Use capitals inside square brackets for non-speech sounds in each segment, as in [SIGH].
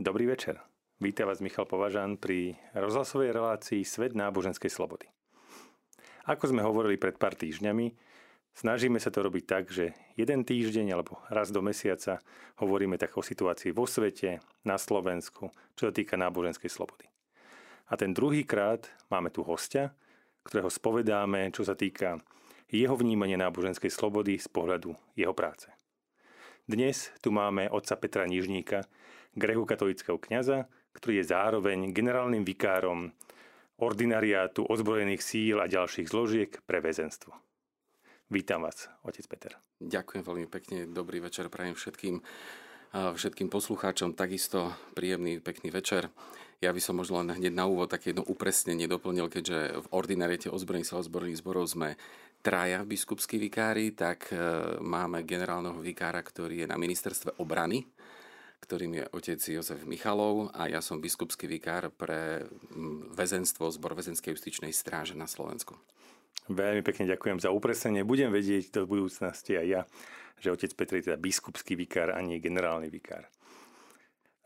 Dobrý večer. Vítam vás Michal Považan pri rozhlasovej relácii Svet náboženskej slobody. Ako sme hovorili pred pár týždňami, snažíme sa to robiť tak, že jeden týždeň alebo raz do mesiaca hovoríme tak o situácii vo svete, na Slovensku, čo sa týka náboženskej slobody. A ten druhý krát máme tu hostia, ktorého spovedáme, čo sa týka jeho vnímania náboženskej slobody z pohľadu jeho práce. Dnes tu máme otca Petra Nižníka, grehu katolického kňaza, ktorý je zároveň generálnym vikárom ordinariátu ozbrojených síl a ďalších zložiek pre väzenstvo. Vítam vás, otec Peter. Ďakujem veľmi pekne, dobrý večer prajem všetkým všetkým poslucháčom takisto príjemný, pekný večer. Ja by som možno len hneď na úvod také jedno upresnenie doplnil, keďže v ordinariete ozbrojených sa ozbrojených zborov sme traja biskupskí vikári, tak e, máme generálneho vikára, ktorý je na ministerstve obrany ktorým je otec Jozef Michalov a ja som biskupský vikár pre väzenstvo, zbor väzenskej justičnej stráže na Slovensku. Veľmi pekne ďakujem za upresnenie. Budem vedieť do budúcnosti aj ja, že otec Petr je teda biskupský vikár a nie generálny vikár.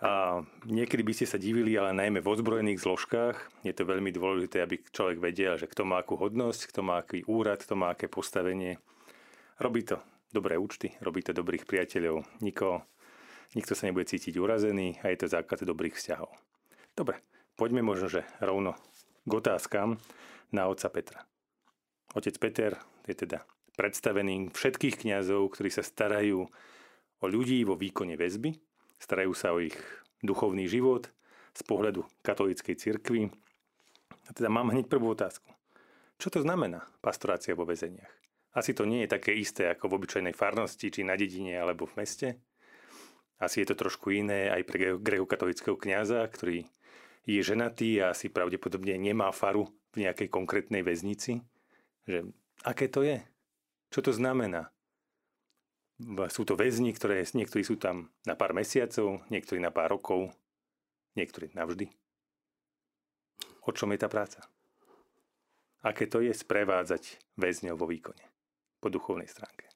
A niekedy by ste sa divili, ale najmä v ozbrojených zložkách je to veľmi dôležité, aby človek vedel, že kto má akú hodnosť, kto má aký úrad, kto má aké postavenie. Robí to dobré účty, robí to dobrých priateľov. Nikoho nikto sa nebude cítiť urazený a je to základ dobrých vzťahov. Dobre, poďme možno, že rovno k otázkam na otca Petra. Otec Peter je teda predstavený všetkých kňazov, ktorí sa starajú o ľudí vo výkone väzby, starajú sa o ich duchovný život z pohľadu katolíckej cirkvi. A teda mám hneď prvú otázku. Čo to znamená pastorácia vo väzeniach? Asi to nie je také isté ako v obyčajnej farnosti, či na dedine, alebo v meste. Asi je to trošku iné aj pre grekokatolického kňaza, ktorý je ženatý a asi pravdepodobne nemá faru v nejakej konkrétnej väznici. Že aké to je? Čo to znamená? Sú to väzni, ktoré niektorí sú tam na pár mesiacov, niektorí na pár rokov, niektorí navždy. O čom je tá práca? Aké to je sprevádzať väzňov vo výkone po duchovnej stránke?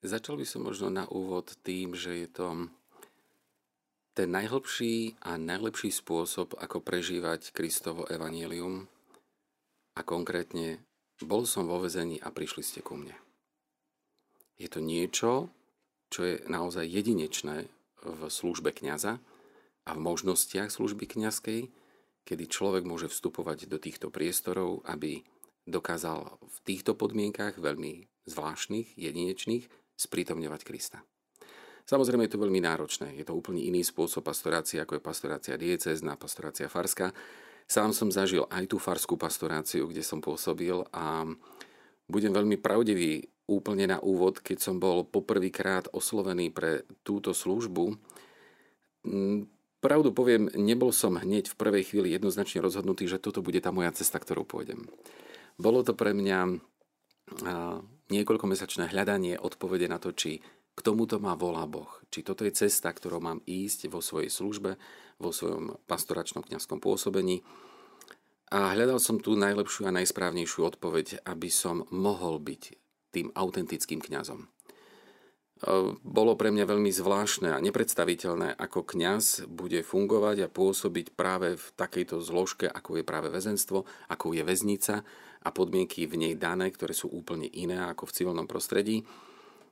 Začal by som možno na úvod tým, že je to ten najhlbší a najlepší spôsob, ako prežívať Kristovo evanílium a konkrétne bol som vo vezení a prišli ste ku mne. Je to niečo, čo je naozaj jedinečné v službe kňaza a v možnostiach služby kňazskej, kedy človek môže vstupovať do týchto priestorov, aby dokázal v týchto podmienkach veľmi zvláštnych, jedinečných, sprítomňovať Krista. Samozrejme je to veľmi náročné. Je to úplne iný spôsob pastorácie, ako je pastorácia diecezná, pastorácia farská. Sám som zažil aj tú farskú pastoráciu, kde som pôsobil a budem veľmi pravdivý úplne na úvod, keď som bol poprvýkrát oslovený pre túto službu. Pravdu poviem, nebol som hneď v prvej chvíli jednoznačne rozhodnutý, že toto bude tá moja cesta, ktorou pôjdem. Bolo to pre mňa niekoľkomesačné hľadanie odpovede na to, či k tomuto má volá Boh. Či toto je cesta, ktorou mám ísť vo svojej službe, vo svojom pastoračnom kňazskom pôsobení. A hľadal som tú najlepšiu a najsprávnejšiu odpoveď, aby som mohol byť tým autentickým kňazom. E, bolo pre mňa veľmi zvláštne a nepredstaviteľné, ako kňaz bude fungovať a pôsobiť práve v takejto zložke, ako je práve väzenstvo, ako je väznica, a podmienky v nej dané, ktoré sú úplne iné ako v civilnom prostredí.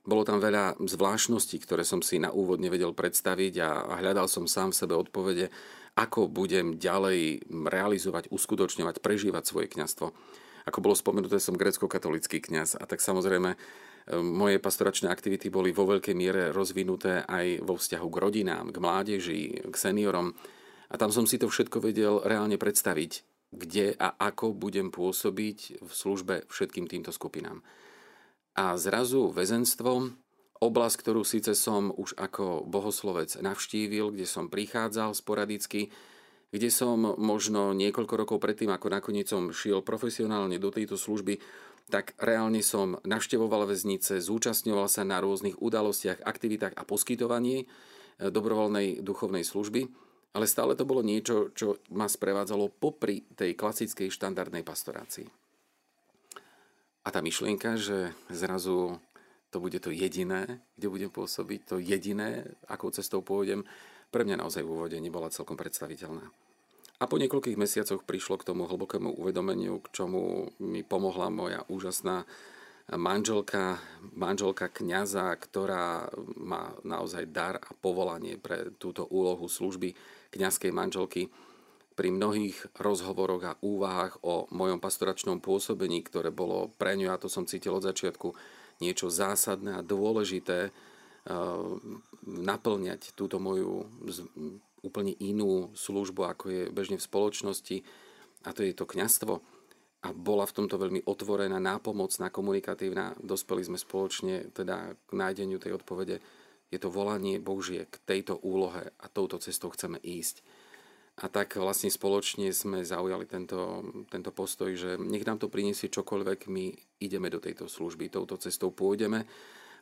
Bolo tam veľa zvláštností, ktoré som si na úvod nevedel predstaviť a hľadal som sám v sebe odpovede, ako budem ďalej realizovať, uskutočňovať, prežívať svoje kňazstvo. Ako bolo spomenuté, som grecko-katolický kňaz a tak samozrejme e, moje pastoračné aktivity boli vo veľkej miere rozvinuté aj vo vzťahu k rodinám, k mládeži, k seniorom. A tam som si to všetko vedel reálne predstaviť kde a ako budem pôsobiť v službe všetkým týmto skupinám. A zrazu väzenstvo, oblasť, ktorú síce som už ako bohoslovec navštívil, kde som prichádzal sporadicky, kde som možno niekoľko rokov predtým, ako nakoniec som šiel profesionálne do tejto služby, tak reálne som navštevoval väznice, zúčastňoval sa na rôznych udalostiach, aktivitách a poskytovaní eh, dobrovoľnej duchovnej služby ale stále to bolo niečo, čo ma sprevádzalo popri tej klasickej štandardnej pastorácii. A tá myšlienka, že zrazu to bude to jediné, kde budem pôsobiť, to jediné, akou cestou pôjdem, pre mňa naozaj v úvode nebola celkom predstaviteľná. A po niekoľkých mesiacoch prišlo k tomu hlbokému uvedomeniu, k čomu mi pomohla moja úžasná manželka, manželka kňaza, ktorá má naozaj dar a povolanie pre túto úlohu služby kňazskej manželky. Pri mnohých rozhovoroch a úvahách o mojom pastoračnom pôsobení, ktoré bolo pre ňu, a to som cítil od začiatku, niečo zásadné a dôležité, eh, naplňať túto moju úplne inú službu, ako je bežne v spoločnosti, a to je to kňastvo. A bola v tomto veľmi otvorená, nápomocná, komunikatívna. Dospeli sme spoločne teda k nájdeniu tej odpovede. Je to volanie Božie k tejto úlohe a touto cestou chceme ísť. A tak vlastne spoločne sme zaujali tento, tento postoj, že nech nám to priniesie čokoľvek, my ideme do tejto služby, touto cestou pôjdeme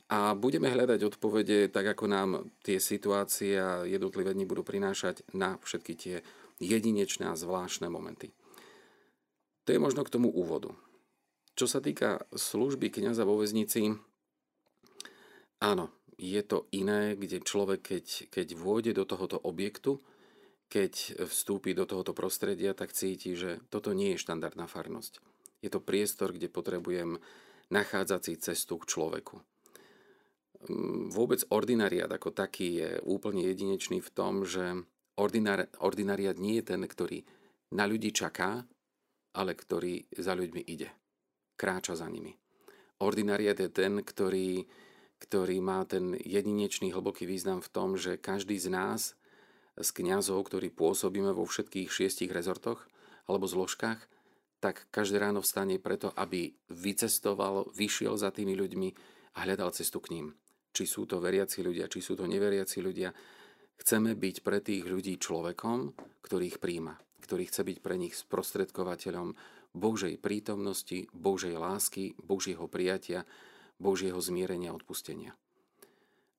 a budeme hľadať odpovede tak, ako nám tie situácie a jednotlivé dni budú prinášať na všetky tie jedinečné a zvláštne momenty. To je možno k tomu úvodu. Čo sa týka služby kniaza vo väznici, áno, je to iné, kde človek, keď, keď vôjde do tohoto objektu, keď vstúpi do tohoto prostredia, tak cíti, že toto nie je štandardná farnosť. Je to priestor, kde potrebujem nachádzať si cestu k človeku Mm, vôbec ordinariat ako taký je úplne jedinečný v tom, že ordinár, ordinariat nie je ten, ktorý na ľudí čaká, ale ktorý za ľuďmi ide. Kráča za nimi. Ordinariat je ten, ktorý, ktorý má ten jedinečný hlboký význam v tom, že každý z nás, z kňazov, ktorí pôsobíme vo všetkých šiestich rezortoch alebo zložkách, tak každé ráno vstane preto, aby vycestoval, vyšiel za tými ľuďmi a hľadal cestu k ním či sú to veriaci ľudia, či sú to neveriaci ľudia. Chceme byť pre tých ľudí človekom, ktorý ich príjma, ktorý chce byť pre nich sprostredkovateľom Božej prítomnosti, Božej lásky, Božieho prijatia, Božieho zmierenia a odpustenia.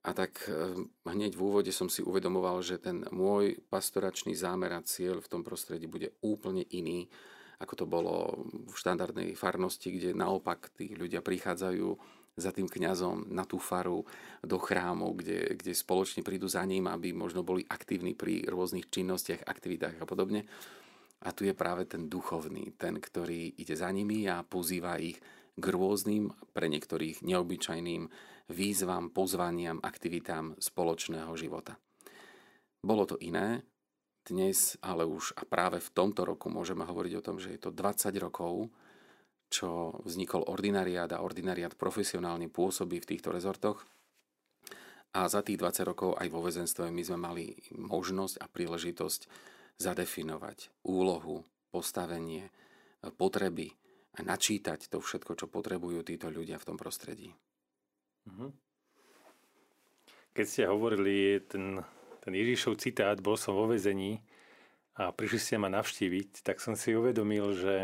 A tak eh, hneď v úvode som si uvedomoval, že ten môj pastoračný zámer a cieľ v tom prostredí bude úplne iný, ako to bolo v štandardnej farnosti, kde naopak tí ľudia prichádzajú za tým kňazom na tú faru do chrámu, kde, kde spoločne prídu za ním, aby možno boli aktívni pri rôznych činnostiach, aktivitách a podobne. A tu je práve ten duchovný, ten, ktorý ide za nimi a pozýva ich k rôznym, pre niektorých neobyčajným výzvam, pozvaniam, aktivitám spoločného života. Bolo to iné, dnes ale už a práve v tomto roku môžeme hovoriť o tom, že je to 20 rokov, čo vznikol ordinariát a ordinariát profesionálne pôsobí v týchto rezortoch. A za tých 20 rokov aj vo väzenstve my sme mali možnosť a príležitosť zadefinovať úlohu, postavenie, potreby a načítať to všetko, čo potrebujú títo ľudia v tom prostredí. Mhm. Keď ste hovorili ten, ten Ježišov citát, bol som vo väzení a prišli ste ma navštíviť, tak som si uvedomil, že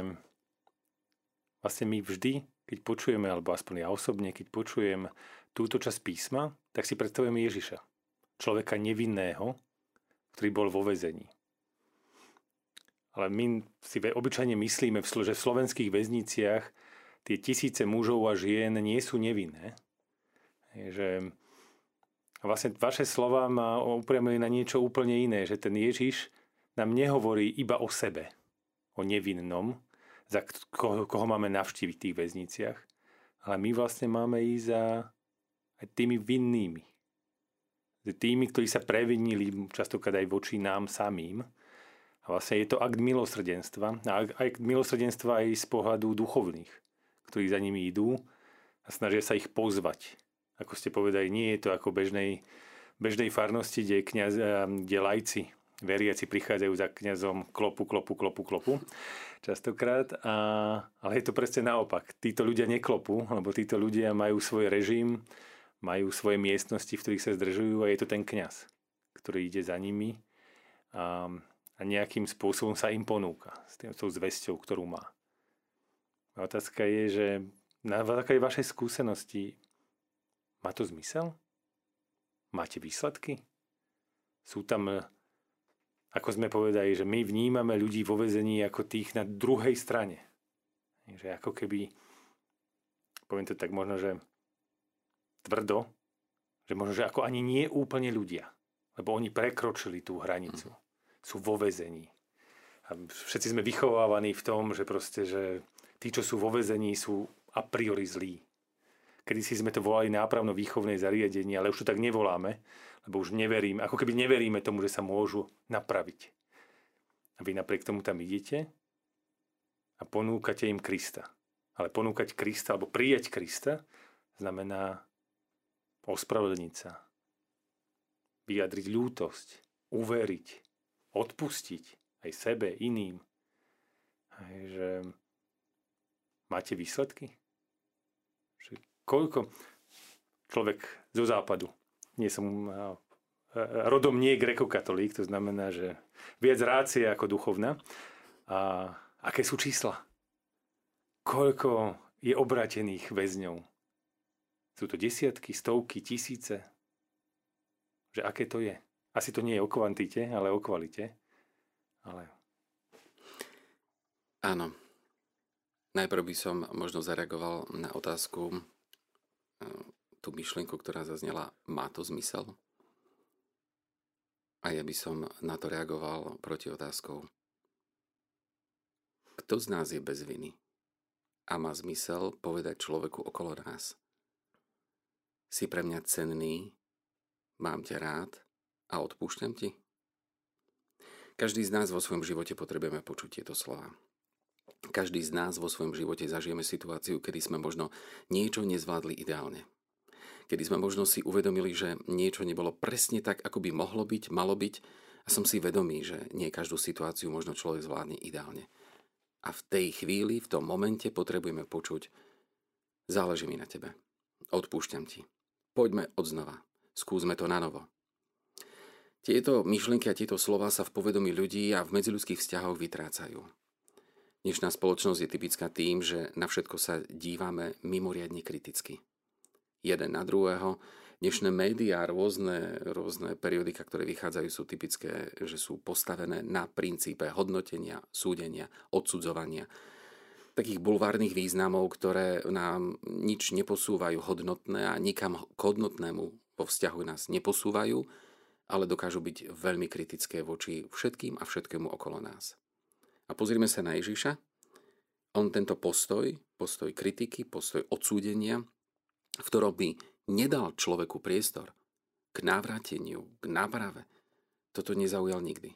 vlastne my vždy, keď počujeme, alebo aspoň ja osobne, keď počujem túto časť písma, tak si predstavujeme Ježiša. Človeka nevinného, ktorý bol vo väzení. Ale my si obyčajne myslíme, že v slovenských väzniciach tie tisíce mužov a žien nie sú nevinné. Že vlastne vaše slova ma upriamujú na niečo úplne iné, že ten Ježiš nám nehovorí iba o sebe, o nevinnom, za koho, koho máme navštíviť v tých väzniciach. Ale my vlastne máme ísť za aj tými vinnými. Tými, ktorí sa previnili častokrát aj voči nám samým. A vlastne je to akt milosrdenstva. A akt milosrdenstva aj z pohľadu duchovných, ktorí za nimi idú a snažia sa ich pozvať. Ako ste povedali, nie je to ako bežnej, bežnej farnosti, kde, kniaz, kde lajci veriaci prichádzajú za kňazom klopu, klopu, klopu, klopu častokrát, a, ale je to presne naopak. Títo ľudia neklopú, lebo títo ľudia majú svoj režim, majú svoje miestnosti, v ktorých sa zdržujú a je to ten kňaz, ktorý ide za nimi a, a nejakým spôsobom sa im ponúka s tou zvesťou, ktorú má. A otázka je, že na základe vašej skúsenosti má to zmysel? Máte výsledky? Sú tam ako sme povedali, že my vnímame ľudí vo vezení ako tých na druhej strane. Že ako keby, poviem to tak možno, že tvrdo, že možno, že ako ani nie úplne ľudia. Lebo oni prekročili tú hranicu. Sú vo vezení. A všetci sme vychovávaní v tom, že proste, že tí, čo sú vo vezení, sú a priori zlí. Kedy si sme to volali nápravno-výchovné zariadenie, ale už to tak nevoláme, lebo už neverím, ako keby neveríme tomu, že sa môžu napraviť. A vy napriek tomu tam idete a ponúkate im Krista. Ale ponúkať Krista, alebo prijať Krista, znamená ospravedlniť sa, vyjadriť ľútosť, uveriť, odpustiť aj sebe, iným. Aj, že máte výsledky? Že koľko človek zo západu, nie som rodom nie grekokatolík, to znamená, že viac rácie ako duchovná. A aké sú čísla? Koľko je obratených väzňov? Sú to desiatky, stovky, tisíce? Že aké to je? Asi to nie je o kvantite, ale o kvalite. Ale... Áno. Najprv by som možno zareagoval na otázku, e, tú myšlienku, ktorá zaznela, má to zmysel? A ja by som na to reagoval proti otázkou. Kto z nás je bez viny? A má zmysel povedať človeku okolo nás. Si pre mňa cenný, mám ťa rád a odpúšťam ti? Každý z nás vo svojom živote potrebujeme počuť tieto slova. Každý z nás vo svojom živote zažijeme situáciu, kedy sme možno niečo nezvládli ideálne. Kedy sme možno si uvedomili, že niečo nebolo presne tak, ako by mohlo byť, malo byť a som si vedomý, že nie každú situáciu možno človek zvládne ideálne. A v tej chvíli, v tom momente potrebujeme počuť záleží mi na tebe. Odpúšťam ti. Poďme odznova. Skúsme to na novo. Tieto myšlienky a tieto slova sa v povedomí ľudí a v medziludských vzťahoch vytrácajú. Dnešná spoločnosť je typická tým, že na všetko sa dívame mimoriadne kriticky. Jeden na druhého. Dnešné médiá, rôzne, rôzne periodika, ktoré vychádzajú, sú typické, že sú postavené na princípe hodnotenia, súdenia, odsudzovania takých bulvárnych významov, ktoré nám nič neposúvajú hodnotné a nikam k hodnotnému vo vzťahu nás neposúvajú, ale dokážu byť veľmi kritické voči všetkým a všetkému okolo nás. A pozrime sa na Ježiša. On tento postoj, postoj kritiky, postoj odsúdenia, v ktorom by nedal človeku priestor k návráteniu, k náprave, toto nezaujal nikdy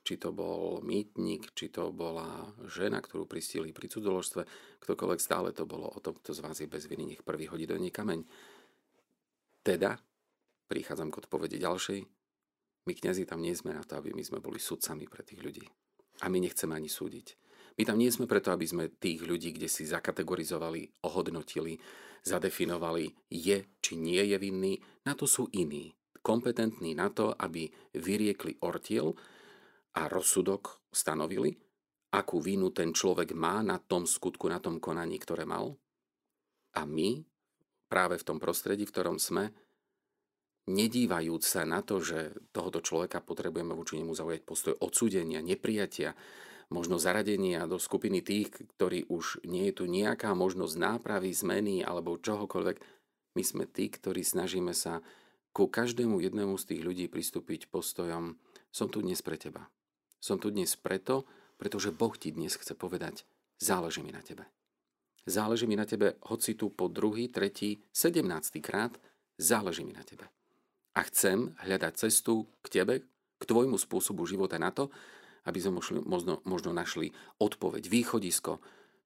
či to bol mýtnik, či to bola žena, ktorú pristili pri cudzoložstve, ktokoľvek stále to bolo o tom, kto z vás je bez viny, nech prvý hodí do nej kameň. Teda, prichádzam k odpovede ďalšej, my kňazi tam nie sme na to, aby my sme boli sudcami pre tých ľudí. A my nechceme ani súdiť. My tam nie sme preto, aby sme tých ľudí, kde si zakategorizovali, ohodnotili, zadefinovali, je či nie je vinný. Na to sú iní. Kompetentní na to, aby vyriekli ortiel, a rozsudok stanovili, akú vinu ten človek má na tom skutku, na tom konaní, ktoré mal. A my, práve v tom prostredí, v ktorom sme, nedívajúc sa na to, že tohoto človeka potrebujeme voči nemu zaujať postoj odsúdenia, neprijatia, možno zaradenia do skupiny tých, ktorí už nie je tu nejaká možnosť nápravy, zmeny alebo čohokoľvek. My sme tí, ktorí snažíme sa ku každému jednému z tých ľudí pristúpiť postojom som tu dnes pre teba. Som tu dnes preto, pretože Boh ti dnes chce povedať, záleží mi na tebe. Záleží mi na tebe, hoci tu po druhý, tretí, sedemnáctý krát, záleží mi na tebe. A chcem hľadať cestu k tebe, k tvojmu spôsobu života na to, aby sme možno, možno našli odpoveď, východisko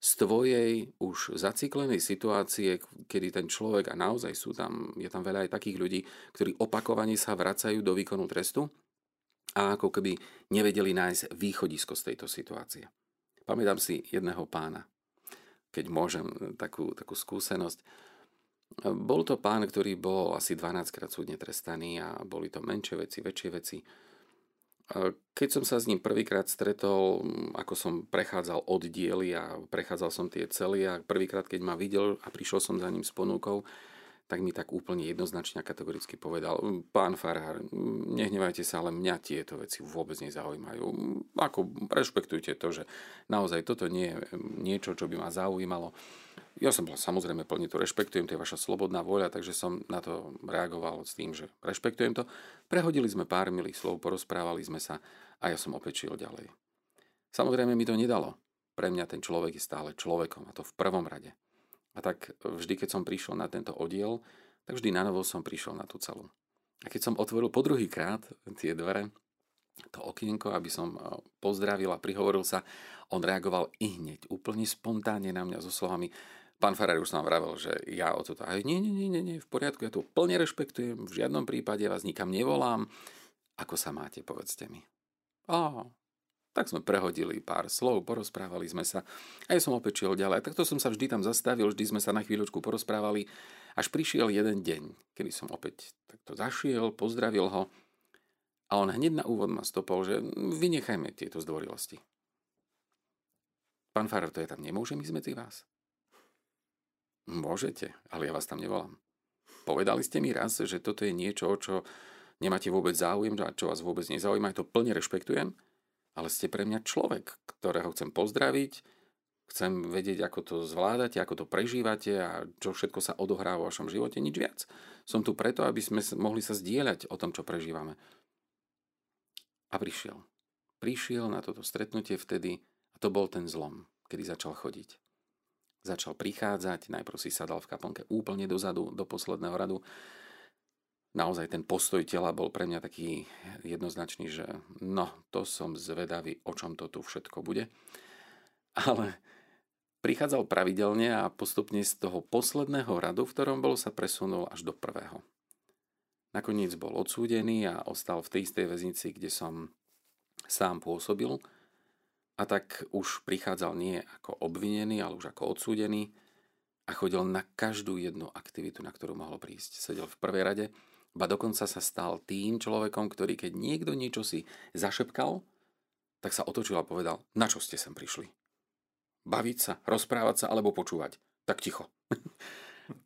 z tvojej už zaciklenej situácie, kedy ten človek, a naozaj sú tam, je tam veľa aj takých ľudí, ktorí opakovane sa vracajú do výkonu trestu, a ako keby nevedeli nájsť východisko z tejto situácie. Pamätám si jedného pána, keď môžem takú, takú skúsenosť. Bol to pán, ktorý bol asi 12 krát súdne trestaný a boli to menšie veci, väčšie veci. Keď som sa s ním prvýkrát stretol, ako som prechádzal od diely a prechádzal som tie cely a prvýkrát, keď ma videl a prišiel som za ním s ponúkou, tak mi tak úplne jednoznačne a kategoricky povedal, pán Farár, nehnevajte sa, ale mňa tieto veci vôbec nezaujímajú. Ako rešpektujte to, že naozaj toto nie je niečo, čo by ma zaujímalo. Ja som bol samozrejme plne to rešpektujem, to je vaša slobodná voľa, takže som na to reagoval s tým, že rešpektujem to. Prehodili sme pár milých slov, porozprávali sme sa a ja som opäť ďalej. Samozrejme mi to nedalo. Pre mňa ten človek je stále človekom a to v prvom rade. A tak vždy, keď som prišiel na tento oddiel, tak vždy na novo som prišiel na tú celú. A keď som otvoril po druhý krát tie dvere, to okienko, aby som eh, pozdravil a prihovoril sa, on reagoval i hneď, úplne spontánne na mňa so slovami Pán Ferrari už vám vravel, že ja o toto... Aj, nie, nie, nie, nie, v poriadku, ja to plne rešpektujem, v žiadnom prípade vás nikam nevolám. Ako sa máte, povedzte mi. Á, tak sme prehodili pár slov, porozprávali sme sa a ja som opäť šiel ďalej. Takto som sa vždy tam zastavil, vždy sme sa na chvíľočku porozprávali, až prišiel jeden deň, kedy som opäť takto zašiel, pozdravil ho a on hneď na úvod ma stopol, že vynechajme tieto zdvorilosti. Pán Farar, to je tam nemôžem ísť medzi vás? Môžete, ale ja vás tam nevolám. Povedali ste mi raz, že toto je niečo, o čo nemáte vôbec záujem a čo vás vôbec nezaujíma, ja to plne rešpektujem, ale ste pre mňa človek, ktorého chcem pozdraviť, chcem vedieť, ako to zvládate, ako to prežívate a čo všetko sa odohrá vo vašom živote, nič viac. Som tu preto, aby sme mohli sa zdieľať o tom, čo prežívame. A prišiel. Prišiel na toto stretnutie vtedy a to bol ten zlom, kedy začal chodiť. Začal prichádzať, najprv si sadal v kaplnke úplne dozadu, do posledného radu naozaj ten postoj tela bol pre mňa taký jednoznačný, že no, to som zvedavý, o čom to tu všetko bude. Ale prichádzal pravidelne a postupne z toho posledného radu, v ktorom bol, sa presunul až do prvého. Nakoniec bol odsúdený a ostal v tej istej väznici, kde som sám pôsobil. A tak už prichádzal nie ako obvinený, ale už ako odsúdený a chodil na každú jednu aktivitu, na ktorú mohol prísť. Sedel v prvej rade Ba dokonca sa stal tým človekom, ktorý keď niekto niečo si zašepkal, tak sa otočil a povedal, na čo ste sem prišli? Baviť sa, rozprávať sa alebo počúvať? Tak ticho. [LAUGHS]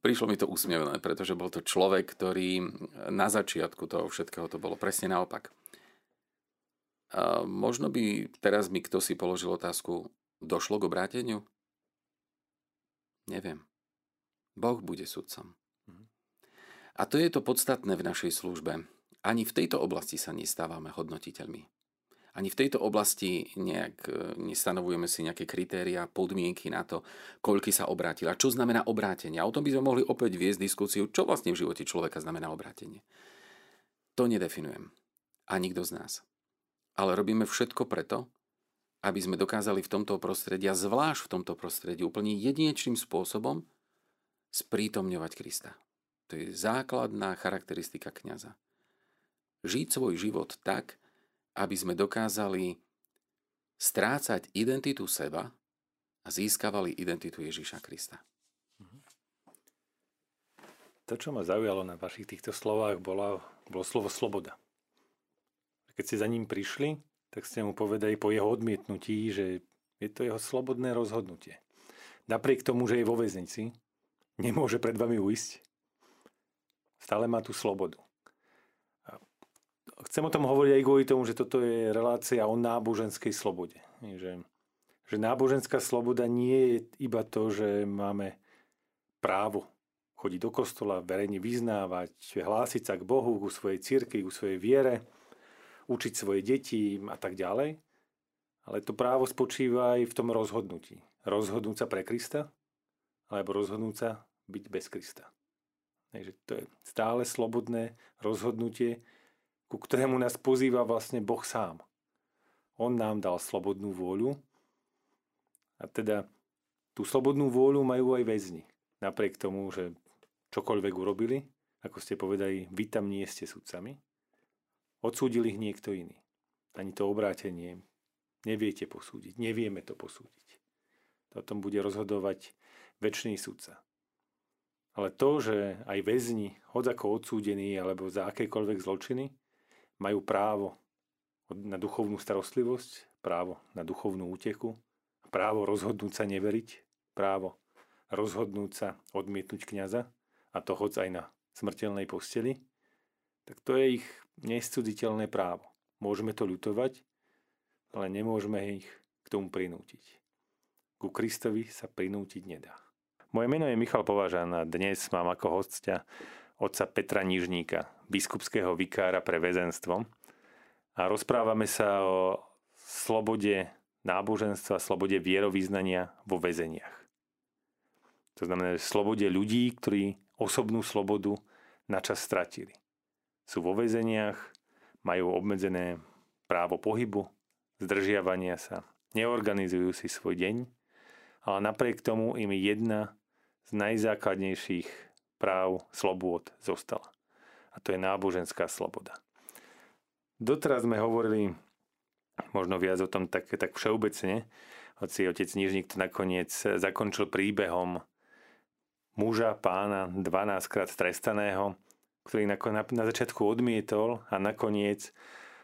Prišlo mi to úsmevné, pretože bol to človek, ktorý na začiatku toho všetkého to bolo presne naopak. A možno by teraz mi kto si položil otázku, došlo k obráteniu? Neviem. Boh bude sudcom. A to je to podstatné v našej službe. Ani v tejto oblasti sa nestávame hodnotiteľmi. Ani v tejto oblasti nejak e, nestanovujeme si nejaké kritéria, podmienky na to, koľky sa obrátila. Čo znamená obrátenie? A o tom by sme mohli opäť viesť diskusiu, čo vlastne v živote človeka znamená obrátenie. To nedefinujem. A nikto z nás. Ale robíme všetko preto, aby sme dokázali v tomto prostredí, a zvlášť v tomto prostredí, úplne jedinečným spôsobom sprítomňovať Krista. To je základná charakteristika kňaza. Žiť svoj život tak, aby sme dokázali strácať identitu seba a získavali identitu Ježíša Krista. To, čo ma zaujalo na vašich týchto slovách, bola, bolo slovo sloboda. Keď ste za ním prišli, tak ste mu povedali po jeho odmietnutí, že je to jeho slobodné rozhodnutie. Napriek tomu, že je vo väznici, nemôže pred vami uísť, Stále má tú slobodu. Chcem o tom hovoriť aj kvôli tomu, že toto je relácia o náboženskej slobode. Že, že náboženská sloboda nie je iba to, že máme právo chodiť do kostola, verejne vyznávať, hlásiť sa k Bohu, ku svojej cirkvi, ku svojej viere, učiť svoje deti a tak ďalej. Ale to právo spočíva aj v tom rozhodnutí. Rozhodnúť sa pre Krista, alebo rozhodnúť sa byť bez Krista. Takže to je stále slobodné rozhodnutie, ku ktorému nás pozýva vlastne Boh sám. On nám dal slobodnú vôľu a teda tú slobodnú vôľu majú aj väzni. Napriek tomu, že čokoľvek urobili, ako ste povedali, vy tam nie ste sudcami, odsúdil ich niekto iný. Ani to obrátenie neviete posúdiť, nevieme to posúdiť. O tom bude rozhodovať väčší sudca. Ale to, že aj väzni, hoď ako odsúdení alebo za akékoľvek zločiny, majú právo na duchovnú starostlivosť, právo na duchovnú úteku, právo rozhodnúť sa neveriť, právo rozhodnúť sa odmietnúť kniaza, a to hoď aj na smrteľnej posteli, tak to je ich nescudziteľné právo. Môžeme to ľutovať, ale nemôžeme ich k tomu prinútiť. Ku Kristovi sa prinútiť nedá. Moje meno je Michal Považan a dnes mám ako hostia otca Petra Nižníka, biskupského vikára pre väzenstvo. A rozprávame sa o slobode náboženstva, slobode vierovýznania vo väzeniach. To znamená, že slobode ľudí, ktorí osobnú slobodu načas stratili. Sú vo väzeniach, majú obmedzené právo pohybu, zdržiavania sa, neorganizujú si svoj deň, ale napriek tomu im jedna z najzákladnejších práv, slobôd zostala. A to je náboženská sloboda. Doteraz sme hovorili možno viac o tom tak, tak všeobecne, hoci otec Nižník to nakoniec zakončil príbehom muža, pána, 12 krát trestaného, ktorý na, na, na začiatku odmietol a nakoniec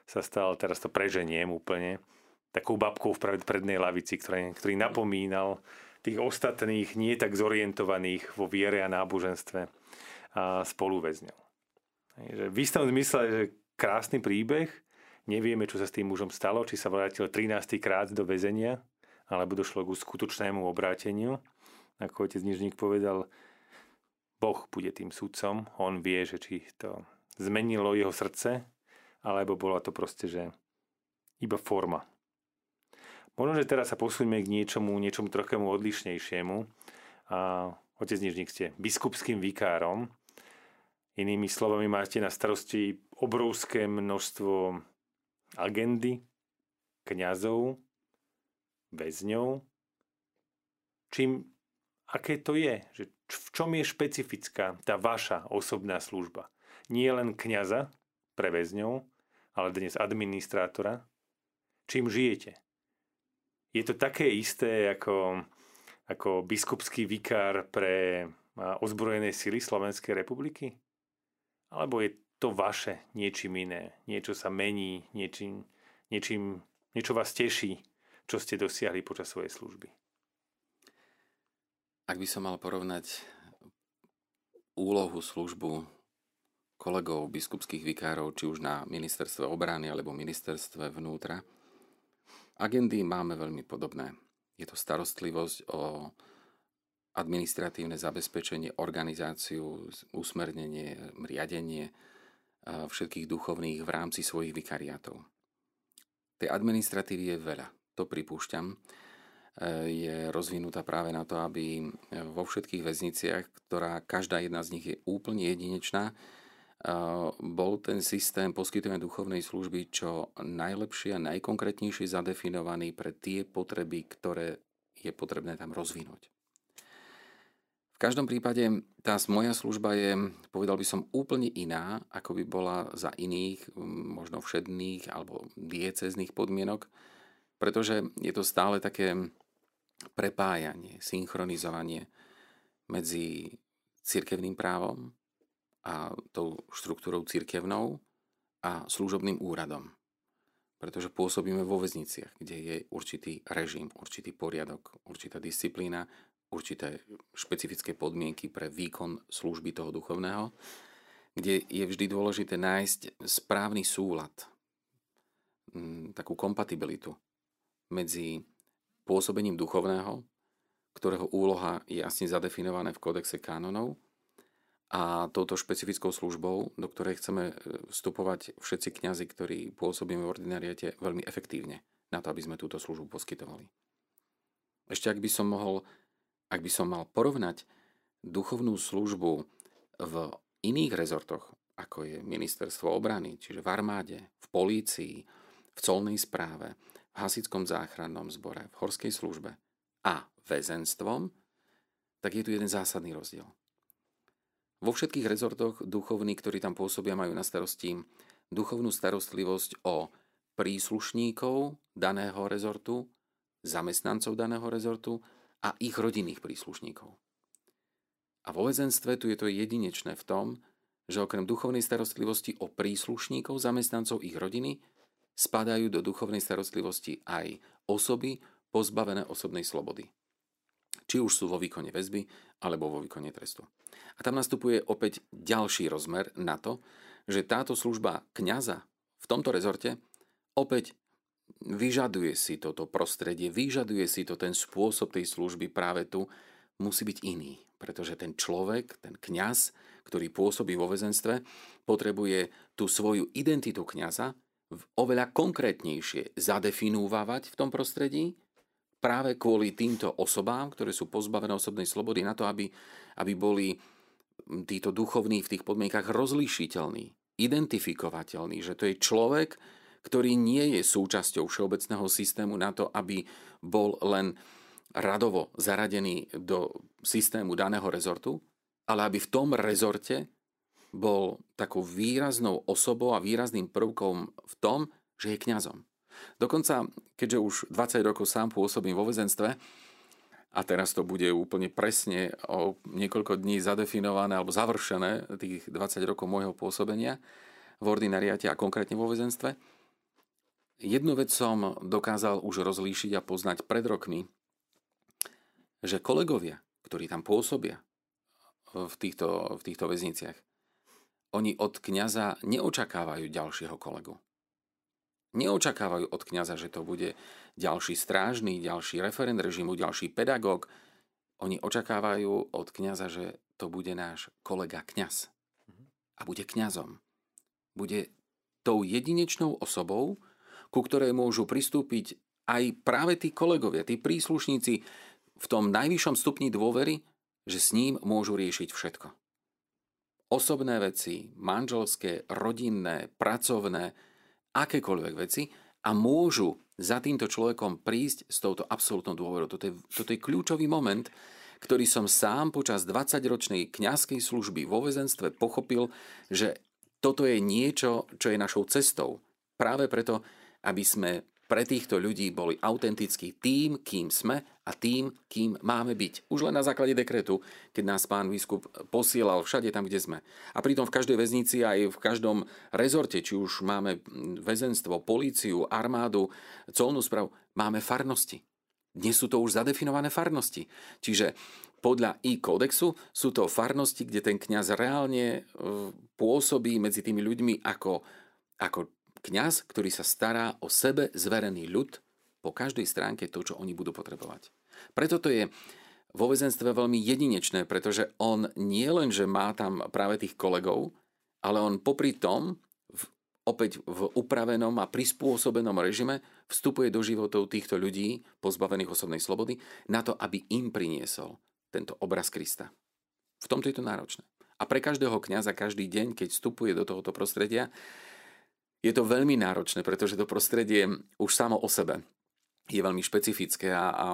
sa stal, teraz to preženiem úplne, takou babkou v prednej lavici, ktorý, ktorý napomínal tých ostatných, nie tak zorientovaných vo viere a náboženstve a spoluväzňov. V istom zmysle, že krásny príbeh, nevieme, čo sa s tým mužom stalo, či sa vrátil 13. krát do väzenia, alebo došlo k skutočnému obráteniu ako otec Nižník povedal, Boh bude tým sudcom, on vie, že či to zmenilo jeho srdce, alebo bola to proste, že iba forma. Možno, že teraz sa posúňme k niečomu, niečomu trochému odlišnejšiemu. A otec Nižník ste biskupským vikárom. Inými slovami máte na starosti obrovské množstvo agendy, kňazov, väzňov. Čím aké to je, že v čom je špecifická tá vaša osobná služba. Nie len kňaza pre väzňov, ale dnes administrátora. Čím žijete? Je to také isté ako, ako biskupský vikár pre ozbrojené sily Slovenskej republiky? Alebo je to vaše niečím iné? Niečo sa mení, niečím, niečím, niečo vás teší, čo ste dosiahli počas svojej služby? Ak by som mal porovnať úlohu, službu kolegov biskupských vikárov, či už na ministerstve obrany alebo ministerstve vnútra, agendy máme veľmi podobné. Je to starostlivosť o administratívne zabezpečenie, organizáciu, usmernenie, riadenie všetkých duchovných v rámci svojich vikariátov. Tej administratívy je veľa, to pripúšťam je rozvinutá práve na to, aby vo všetkých väzniciach, ktorá každá jedna z nich je úplne jedinečná, bol ten systém poskytovania duchovnej služby čo najlepšie a najkonkrétnejšie zadefinovaný pre tie potreby, ktoré je potrebné tam rozvinúť. V každom prípade tá moja služba je, povedal by som, úplne iná, ako by bola za iných, možno všedných alebo diecezných podmienok, pretože je to stále také prepájanie, synchronizovanie medzi cirkevným právom a tou štruktúrou cirkevnou a služobným úradom. Pretože pôsobíme vo väzniciach, kde je určitý režim, určitý poriadok, určitá disciplína, určité špecifické podmienky pre výkon služby toho duchovného, kde je vždy dôležité nájsť správny súlad, mm, takú kompatibilitu medzi pôsobením duchovného, ktorého úloha je jasne zadefinované v kódexe kánonov a touto špecifickou službou, do ktorej chceme e, vstupovať všetci kňazi, ktorí pôsobíme v ordinariate veľmi efektívne na to, aby sme túto službu poskytovali. Ešte ak by som mohol, ak by som mal porovnať duchovnú službu v iných rezortoch, ako je ministerstvo obrany, čiže v armáde, v polícii, v colnej správe, v hasickom záchrannom zbore, v horskej službe a väzenstvom, tak je tu jeden zásadný rozdiel. Vo všetkých rezortoch duchovní, ktorí tam pôsobia, majú na starosti duchovnú starostlivosť o príslušníkov daného rezortu, zamestnancov daného rezortu a ich rodinných príslušníkov. A vo väzenstve tu je to jedinečné v tom, že okrem duchovnej starostlivosti o príslušníkov, zamestnancov ich rodiny, spadajú do duchovnej starostlivosti aj osoby pozbavené osobnej slobody. Či už sú vo výkone väzby alebo vo výkone trestu. A tam nastupuje opäť ďalší rozmer na to, že táto služba kňaza v tomto rezorte opäť vyžaduje si toto prostredie, vyžaduje si to ten spôsob tej služby práve tu, musí byť iný. Pretože ten človek, ten kňaz, ktorý pôsobí vo väzenstve, potrebuje tú svoju identitu kňaza oveľa konkrétnejšie zadefinúvať v tom prostredí, práve kvôli týmto osobám, ktoré sú pozbavené osobnej slobody, na to, aby, aby boli títo duchovní v tých podmienkach rozlíšiteľní, identifikovateľní, že to je človek, ktorý nie je súčasťou všeobecného systému na to, aby bol len radovo zaradený do systému daného rezortu, ale aby v tom rezorte bol takou výraznou osobou a výrazným prvkom v tom, že je kňazom. Dokonca, keďže už 20 rokov sám pôsobím vo väzenstve, a teraz to bude úplne presne o niekoľko dní zadefinované alebo završené tých 20 rokov môjho pôsobenia v ordinariate a konkrétne vo väzenstve, Jednu vec som dokázal už rozlíšiť a poznať pred rokmi, že kolegovia, ktorí tam pôsobia v týchto, v týchto väzniciach, oni od kňaza neočakávajú ďalšieho kolegu. Neočakávajú od kňaza, že to bude ďalší strážny, ďalší referent režimu, ďalší pedagóg. Oni očakávajú od kňaza, že to bude náš kolega kňaz. A bude kňazom. Bude tou jedinečnou osobou, ku ktorej môžu pristúpiť aj práve tí kolegovia, tí príslušníci v tom najvyššom stupni dôvery, že s ním môžu riešiť všetko. Osobné veci, manželské, rodinné, pracovné, akékoľvek veci a môžu za týmto človekom prísť s touto absolútnou dôverou. Toto je, toto je kľúčový moment, ktorý som sám počas 20-ročnej kňazskej služby vo väzenstve pochopil, že toto je niečo, čo je našou cestou. Práve preto, aby sme pre týchto ľudí boli autentickí tým, kým sme a tým, kým máme byť. Už len na základe dekretu, keď nás pán výskup posielal všade tam, kde sme. A pritom v každej väznici aj v každom rezorte, či už máme väzenstvo, políciu, armádu, colnú správu, máme farnosti. Dnes sú to už zadefinované farnosti. Čiže podľa i kódexu sú to farnosti, kde ten kňaz reálne e, pôsobí medzi tými ľuďmi ako, ako Kňaz, ktorý sa stará o sebe zverený ľud po každej stránke to, čo oni budú potrebovať. Preto to je vo väzenstve veľmi jedinečné, pretože on nie len, že má tam práve tých kolegov, ale on popri tom v, opäť v upravenom a prispôsobenom režime vstupuje do životov týchto ľudí pozbavených osobnej slobody na to, aby im priniesol tento obraz Krista. V tomto je to náročné. A pre každého kňaza každý deň, keď vstupuje do tohoto prostredia, je to veľmi náročné, pretože to prostredie už samo o sebe je veľmi špecifické a, a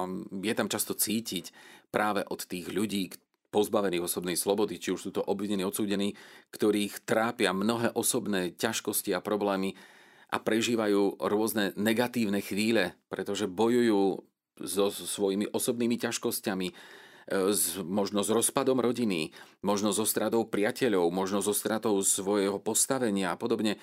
je tam často cítiť práve od tých ľudí, pozbavených osobnej slobody, či už sú to obvinení, odsúdení, ktorých trápia mnohé osobné ťažkosti a problémy a prežívajú rôzne negatívne chvíle, pretože bojujú so svojimi osobnými ťažkosťami, e, s, možno s rozpadom rodiny, možno so stradou priateľov, možno so stratou svojho postavenia a podobne.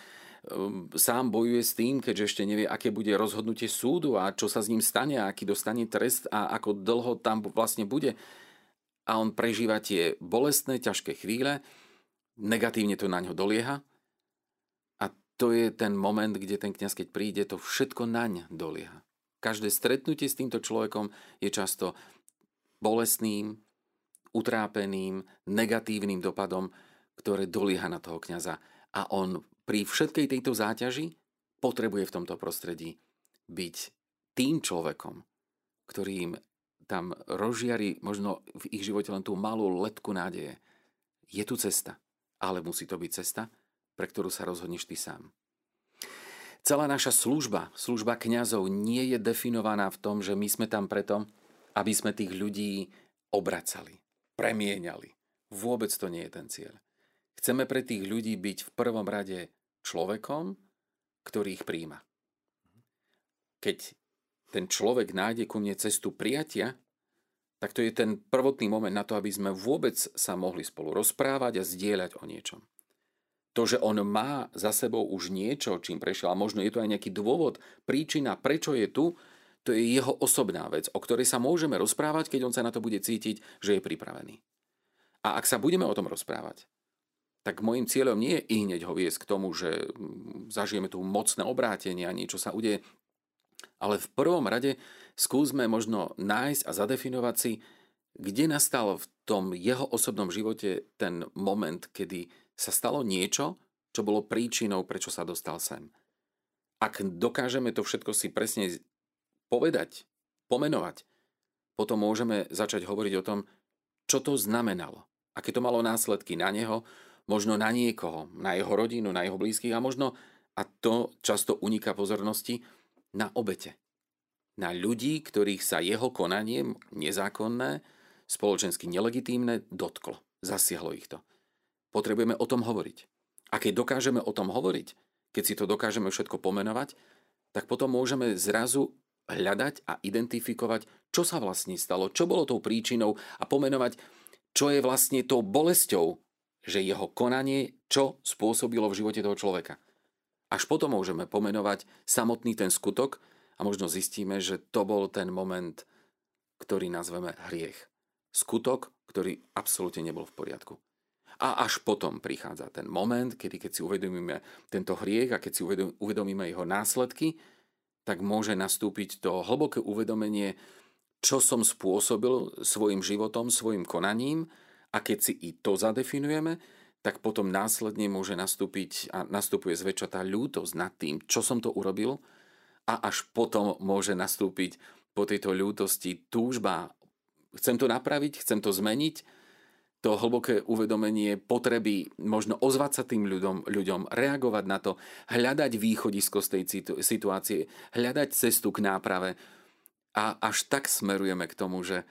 Ehm, sám bojuje s tým, keďže ešte nevie, aké bude rozhodnutie súdu a čo sa s ním stane, aký dostane trest a ako dlho tam vlastne bude. A on prežíva tie bolestné, ťažké chvíle, negatívne to na ňo dolieha a to je ten moment, kde ten kňaz, keď príde, to všetko naň dolieha. Každé stretnutie s týmto človekom je často bolestným, utrápeným, negatívnym dopadom, ktoré dolieha na toho kňaza. A on pri všetkej tejto záťaži potrebuje v tomto prostredí byť tým človekom, ktorým tam rozžiari možno v ich živote len tú malú letku nádeje. Je tu cesta, ale musí to byť cesta, pre ktorú sa rozhodneš ty sám. Celá naša služba, služba kňazov nie je definovaná v tom, že my sme tam preto, aby sme tých ľudí obracali, premieniali. Vôbec to nie je ten cieľ. Chceme pre tých ľudí byť v prvom rade človekom, ktorý ich príjma. Keď ten človek nájde ku mne cestu prijatia, tak to je ten prvotný moment na to, aby sme vôbec sa mohli spolu rozprávať a zdieľať o niečom. To, že on má za sebou už niečo, čím prešiel, a možno je to aj nejaký dôvod, príčina, prečo je tu, To je jeho osobná vec, o ktorej sa môžeme rozprávať, keď on sa na to bude cítiť, že je pripravený. A ak sa budeme o tom rozprávať, tak môjim cieľom nie je i hneď ho viesť k tomu, že mm, zažijeme tu mocné obrátenie a niečo sa udeje, ale v prvom rade skúsme možno nájsť a zadefinovať si, kde nastal v tom jeho osobnom živote ten moment, kedy sa stalo niečo, čo bolo príčinou, prečo sa dostal sem. Ak dokážeme to všetko si presne povedať, pomenovať, potom môžeme začať hovoriť o tom, čo to znamenalo. Aké to malo následky na neho, možno na niekoho, na jeho rodinu, na jeho blízkych a možno, a to často uniká pozornosti, na obete. Na ľudí, ktorých sa jeho konanie nezákonné, spoločensky nelegitímne dotklo. Zasiahlo ich to. Potrebujeme o tom hovoriť. A keď dokážeme o tom hovoriť, keď si to dokážeme všetko pomenovať, tak potom môžeme zrazu hľadať a identifikovať, čo sa vlastne stalo, čo bolo tou príčinou a pomenovať, čo je vlastne tou bolesťou, že jeho konanie čo spôsobilo v živote toho človeka. Až potom môžeme pomenovať samotný ten skutok a možno zistíme, že to bol ten moment, ktorý nazveme hriech. Skutok, ktorý absolútne nebol v poriadku. A až potom prichádza ten moment, kedy keď si uvedomíme tento hriech a keď si uvedomíme jeho následky, tak môže nastúpiť to hlboké uvedomenie, čo som spôsobil svojim životom, svojim konaním a keď si i to zadefinujeme, tak potom následne môže nastúpiť a nastupuje zväčša tá ľútosť nad tým, čo som to urobil a až potom môže nastúpiť po tejto ľútosti túžba. Chcem to napraviť, chcem to zmeniť to hlboké uvedomenie potreby možno ozvať sa tým ľuďom, ľuďom, reagovať na to, hľadať východisko z tej situácie, hľadať cestu k náprave. A až tak smerujeme k tomu, že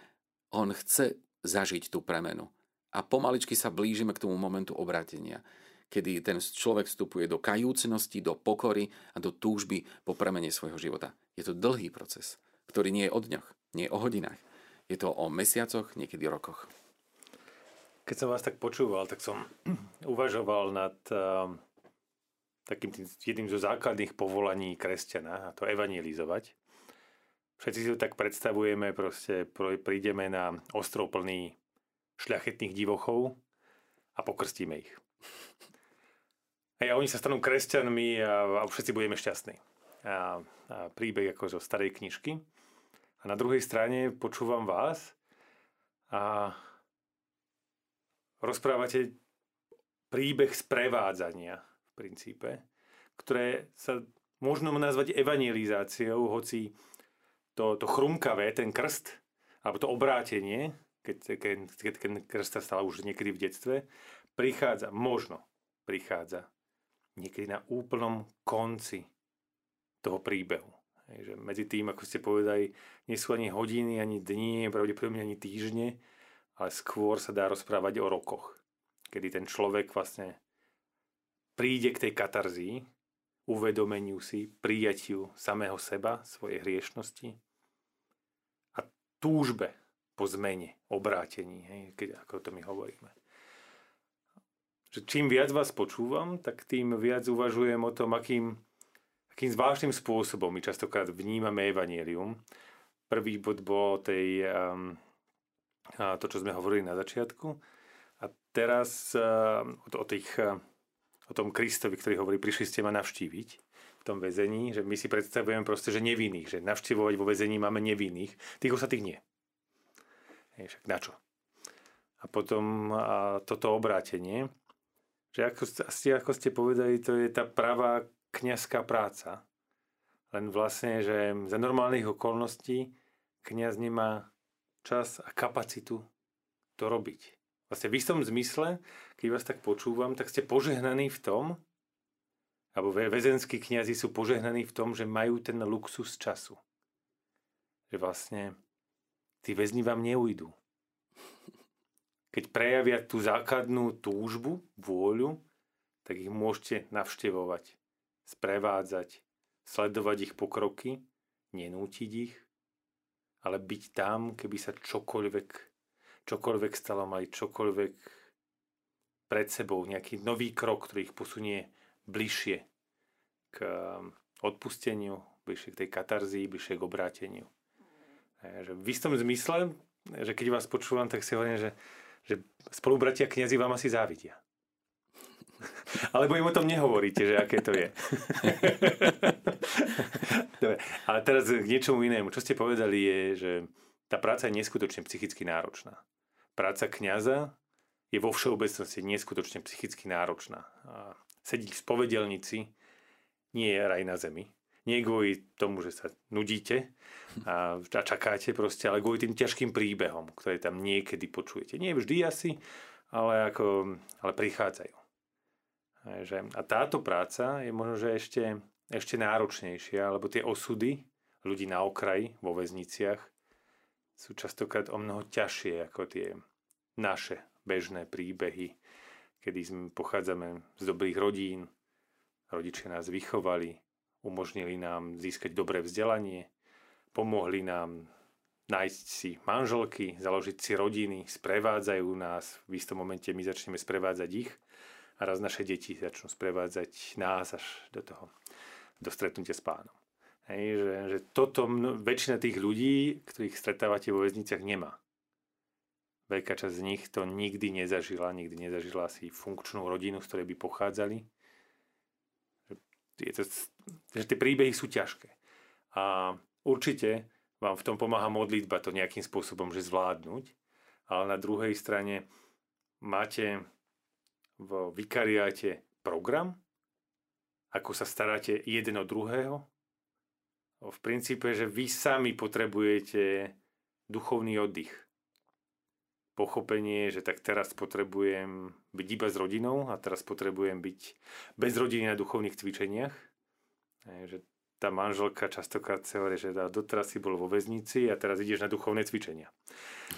on chce zažiť tú premenu. A pomaličky sa blížime k tomu momentu obrátenia, kedy ten človek vstupuje do kajúcnosti, do pokory a do túžby po premene svojho života. Je to dlhý proces, ktorý nie je o dňoch, nie je o hodinách. Je to o mesiacoch, niekedy rokoch. Keď som vás tak počúval, tak som [CLEARS THROAT] uvažoval nad uh, takým tým, jedným zo základných povolaní kresťana, a to evangelizovať. Všetci si to tak predstavujeme, proste prídeme na ostrov plný šľachetných divochov a pokrstíme ich. [LAUGHS] A oni sa stanú kresťanmi a, a všetci budeme šťastní. A, a príbeh ako zo starej knižky. A na druhej strane počúvam vás a rozprávate príbeh sprevádzania v princípe, ktoré sa možno nazvať evangelizáciou, hoci to, to chrumkavé, ten krst, alebo to obrátenie, keď, keď, keď ten krst sa stal už niekedy v detstve, prichádza, možno prichádza niekedy na úplnom konci toho príbehu. Hej, že medzi tým, ako ste povedali, nie sú ani hodiny, ani dni, pravdepodobne ani týždne, ale skôr sa dá rozprávať o rokoch, kedy ten človek vlastne príde k tej katarzii, uvedomeniu si, prijatiu samého seba, svojej hriešnosti a túžbe po zmene, obrátení, hej, keď, ako to my hovoríme. Že čím viac vás počúvam, tak tým viac uvažujem o tom, akým, akým zvláštnym spôsobom my častokrát vnímame evanielium. Prvý bod bol tej um, to, čo sme hovorili na začiatku. A teraz eh, o, tých, eh, o tom Kristovi, ktorý hovorí, prišli ste ma navštíviť v tom väzení, že my si predstavujeme proste, že nevinných, že navštívovať vo väzení máme nevinných, tých ostatých nie. Hej, však na čo? A potom a toto obrátenie, že ako ste, ako ste povedali, to je tá pravá kniazská práca. Len vlastne, že za normálnych okolností kniaz nemá čas a kapacitu to robiť. Vlastne v istom zmysle, keď vás tak počúvam, tak ste požehnaní v tom, alebo väzenskí kniazy sú požehnaní v tom, že majú ten luxus času. Že vlastne tí väzni vám neujdu. Keď prejavia tú základnú túžbu, vôľu, tak ich môžete navštevovať, sprevádzať, sledovať ich pokroky, nenútiť ich, ale byť tam, keby sa čokoľvek, čokoľvek stalo, mali čokoľvek pred sebou, nejaký nový krok, ktorý ich posunie bližšie k um, odpusteniu, bližšie k tej katarzii, bližšie k obráteniu. Že v istom zmysle, že keď vás počúvam, tak si hovorím, že, že spolubratia kniazy vám asi závidia. [LAUGHS] Alebo im o tom nehovoríte, že aké to je. [LAUGHS] Dobre, ale teraz k niečomu inému. Čo ste povedali je, že tá práca je neskutočne psychicky náročná. Práca kňaza je vo všeobecnosti neskutočne psychicky náročná. A sedieť v spovedelnici nie je raj na zemi. Nie kvôli tomu, že sa nudíte a, a čakáte proste, ale kvôli tým ťažkým príbehom, ktoré tam niekedy počujete. Nie vždy asi, ale, ako, ale prichádzajú. A táto práca je možno, že ešte, ešte náročnejšia, lebo tie osudy ľudí na okraji, vo väzniciach, sú častokrát o mnoho ťažšie ako tie naše bežné príbehy, kedy sme pochádzame z dobrých rodín, rodičia nás vychovali, umožnili nám získať dobré vzdelanie, pomohli nám nájsť si manželky, založiť si rodiny, sprevádzajú nás, v istom momente my začneme sprevádzať ich a raz naše deti začnú sprevádzať nás až do toho, do stretnutia s pánom. Hej, že, že toto mno, väčšina tých ľudí, ktorých stretávate vo väzniciach, nemá. Veľká časť z nich to nikdy nezažila, nikdy nezažila si funkčnú rodinu, z ktorej by pochádzali. Je to, že tie príbehy sú ťažké. A určite vám v tom pomáha modlitba to nejakým spôsobom, že zvládnuť, ale na druhej strane máte v vikariáte program, ako sa staráte jeden od druhého, v princípe, že vy sami potrebujete duchovný oddych. Pochopenie, že tak teraz potrebujem byť iba s rodinou a teraz potrebujem byť bez rodiny na duchovných cvičeniach. Že tá manželka častokrát sa hovorí, že doteraz si bol vo väznici a teraz ideš na duchovné cvičenia.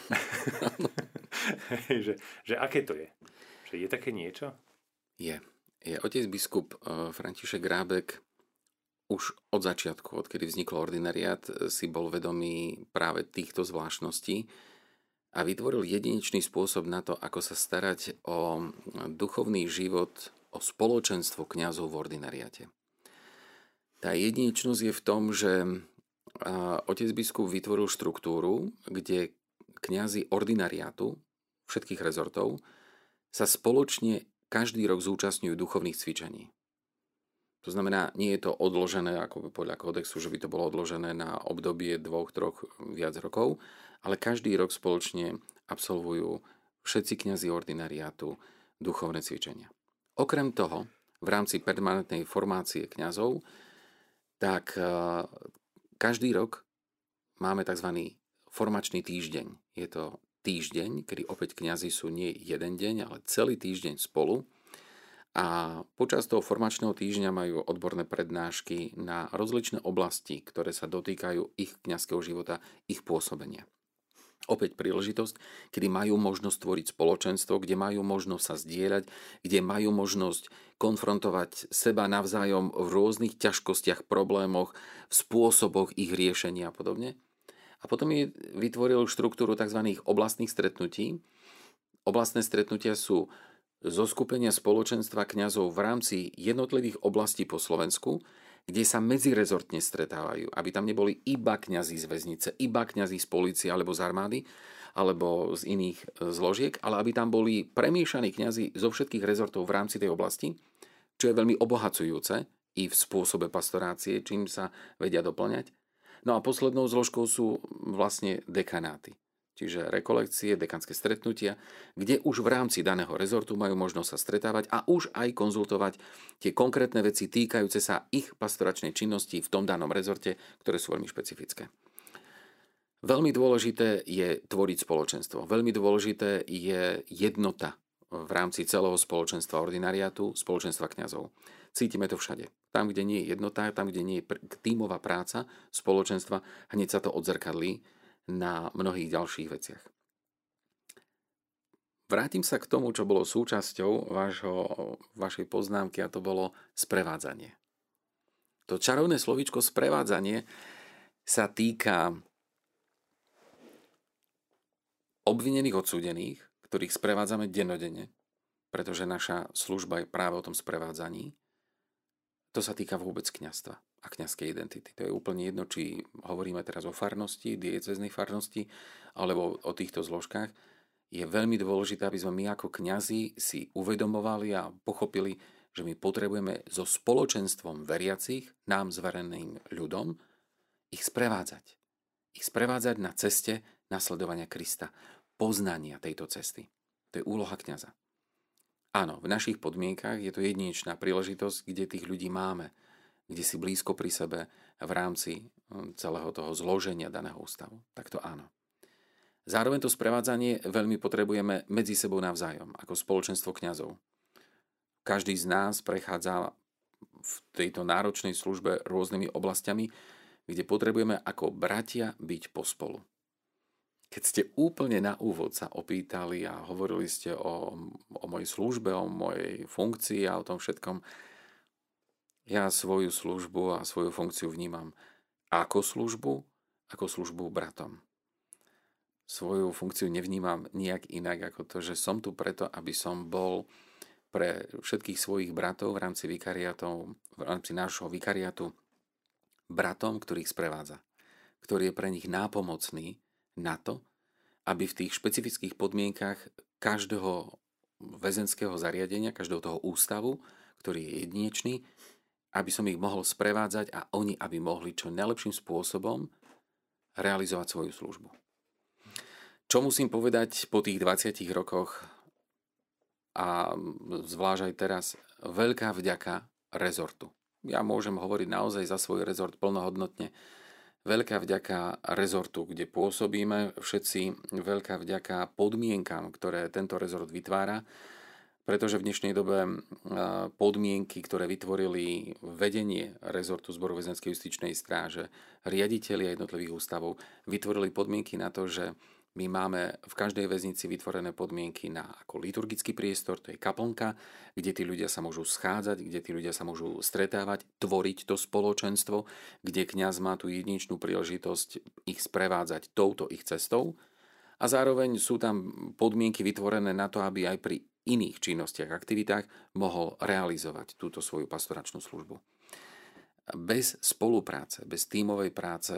[LAUGHS] že, že aké to je? Že je také niečo? Je. Je otec biskup eh, František Rábek už od začiatku, odkedy vznikol ordinariát, si bol vedomý práve týchto zvláštností a vytvoril jedinečný spôsob na to, ako sa starať o duchovný život, o spoločenstvo kňazov v ordinariate. Tá jedinečnosť je v tom, že otec biskup vytvoril štruktúru, kde kňazi ordinariátu všetkých rezortov sa spoločne každý rok zúčastňujú duchovných cvičení. To znamená, nie je to odložené ako podľa kódexu, že by to bolo odložené na obdobie dvoch, troch, viac rokov, ale každý rok spoločne absolvujú všetci kňazi ordinariátu duchovné cvičenia. Okrem toho, v rámci permanentnej formácie kňazov, tak e, každý rok máme tzv. formačný týždeň. Je to týždeň, kedy opäť kňazi sú nie jeden deň, ale celý týždeň spolu a počas toho formačného týždňa majú odborné prednášky na rozličné oblasti, ktoré sa dotýkajú ich kňazského života, ich pôsobenia. Opäť príležitosť, kedy majú možnosť tvoriť spoločenstvo, kde majú možnosť sa zdieľať, kde majú možnosť konfrontovať seba navzájom v rôznych ťažkostiach, problémoch, v spôsoboch ich riešenia a podobne. A potom je vytvoril štruktúru tzv. oblastných stretnutí. Oblastné stretnutia sú zo skupenia spoločenstva kňazov v rámci jednotlivých oblastí po Slovensku, kde sa medzirezortne stretávajú, aby tam neboli iba kňazí z väznice, iba kňazí z policie alebo z armády, alebo z iných e, zložiek, ale aby tam boli premiešaní kňazi zo všetkých rezortov v rámci tej oblasti, čo je veľmi obohacujúce i v spôsobe pastorácie, čím sa vedia doplňať. No a poslednou zložkou sú vlastne dekanáty čiže rekolekcie, dekanské stretnutia, kde už v rámci daného rezortu majú možnosť sa stretávať a už aj konzultovať tie konkrétne veci týkajúce sa ich pastoračnej činnosti v tom danom rezorte, ktoré sú veľmi špecifické. Veľmi dôležité je tvoriť spoločenstvo. Veľmi dôležité je jednota v rámci celého spoločenstva ordinariátu, spoločenstva kňazov. Cítime to všade. Tam, kde nie je jednota, tam, kde nie je tímová práca spoločenstva, hneď sa to odzrkadlí na mnohých ďalších veciach. Vrátim sa k tomu, čo bolo súčasťou vášho, vašej poznámky a to bolo sprevádzanie. To čarovné slovíčko sprevádzanie sa týka obvinených odsúdených, ktorých sprevádzame dennodenne, pretože naša služba je práve o tom sprevádzaní. To sa týka vôbec kňastva a kňazskej identity. To je úplne jedno, či hovoríme teraz o farnosti, dieceznej farnosti, alebo o týchto zložkách. Je veľmi dôležité, aby sme my ako kňazi si uvedomovali a pochopili, že my potrebujeme so spoločenstvom veriacich, nám zvereným ľudom, ich sprevádzať. Ich sprevádzať na ceste nasledovania Krista, poznania tejto cesty. To je úloha kňaza. Áno, v našich podmienkach je to jedinečná príležitosť, kde tých ľudí máme, kde si blízko pri sebe v rámci hm, celého toho zloženia daného ústavu. Tak to áno. Zároveň to sprevádzanie veľmi potrebujeme medzi sebou navzájom, ako spoločenstvo kňazov. Každý z nás prechádza v tejto náročnej službe rôznymi oblastiami, kde potrebujeme ako bratia byť pospolu. Keď ste úplne na úvod sa opýtali a hovorili ste o, o mojej službe, o mojej funkcii a o tom všetkom, ja svoju službu a svoju funkciu vnímam ako službu, ako službu bratom. Svoju funkciu nevnímam nejak inak ako to, že som tu preto, aby som bol pre všetkých svojich bratov v rámci vikariátov, v rámci nášho vikariátu bratom, ktorých sprevádza, ktorý je pre nich nápomocný na to, aby v tých špecifických podmienkach každého väzenského zariadenia, každého toho ústavu, ktorý je jedinečný, aby som ich mohol sprevádzať a oni, aby mohli čo najlepším spôsobom realizovať svoju službu. Čo musím povedať po tých 20 rokoch a zvlášť aj teraz, veľká vďaka rezortu. Ja môžem hovoriť naozaj za svoj rezort plnohodnotne, Veľká vďaka rezortu, kde pôsobíme, všetci veľká vďaka podmienkam, ktoré tento rezort vytvára, pretože v dnešnej dobe podmienky, ktoré vytvorili vedenie rezortu Zboru väzenskej justičnej stráže, riaditeľi jednotlivých ústavov, vytvorili podmienky na to, že my máme v každej väznici vytvorené podmienky na ako liturgický priestor, to je kaplnka, kde tí ľudia sa môžu schádzať, kde tí ľudia sa môžu stretávať, tvoriť to spoločenstvo, kde kňaz má tú jedinečnú príležitosť ich sprevádzať touto ich cestou. A zároveň sú tam podmienky vytvorené na to, aby aj pri iných činnostiach, aktivitách mohol realizovať túto svoju pastoračnú službu. Bez spolupráce, bez tímovej práce